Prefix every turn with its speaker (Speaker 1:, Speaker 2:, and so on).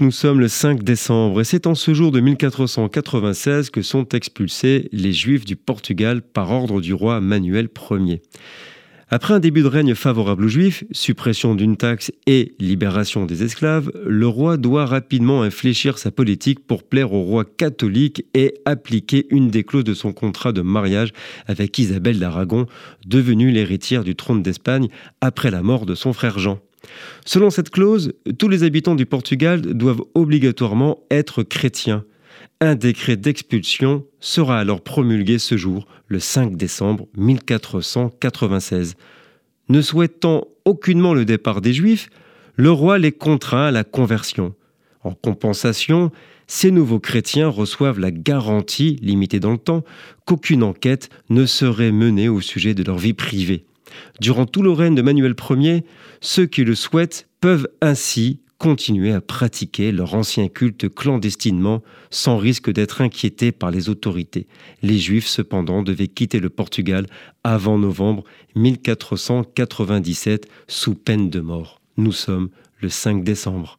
Speaker 1: Nous sommes le 5 décembre et c'est en ce jour de 1496 que sont expulsés les Juifs du Portugal par ordre du roi Manuel Ier. Après un début de règne favorable aux Juifs, suppression d'une taxe et libération des esclaves, le roi doit rapidement infléchir sa politique pour plaire au roi catholique et appliquer une des clauses de son contrat de mariage avec Isabelle d'Aragon, devenue l'héritière du trône d'Espagne après la mort de son frère Jean. Selon cette clause, tous les habitants du Portugal doivent obligatoirement être chrétiens. Un décret d'expulsion sera alors promulgué ce jour, le 5 décembre 1496. Ne souhaitant aucunement le départ des Juifs, le roi les contraint à la conversion. En compensation, ces nouveaux chrétiens reçoivent la garantie, limitée dans le temps, qu'aucune enquête ne serait menée au sujet de leur vie privée. Durant tout le règne de Manuel Ier, ceux qui le souhaitent peuvent ainsi continuer à pratiquer leur ancien culte clandestinement sans risque d'être inquiétés par les autorités. Les Juifs, cependant, devaient quitter le Portugal avant novembre 1497 sous peine de mort. Nous sommes le 5 décembre.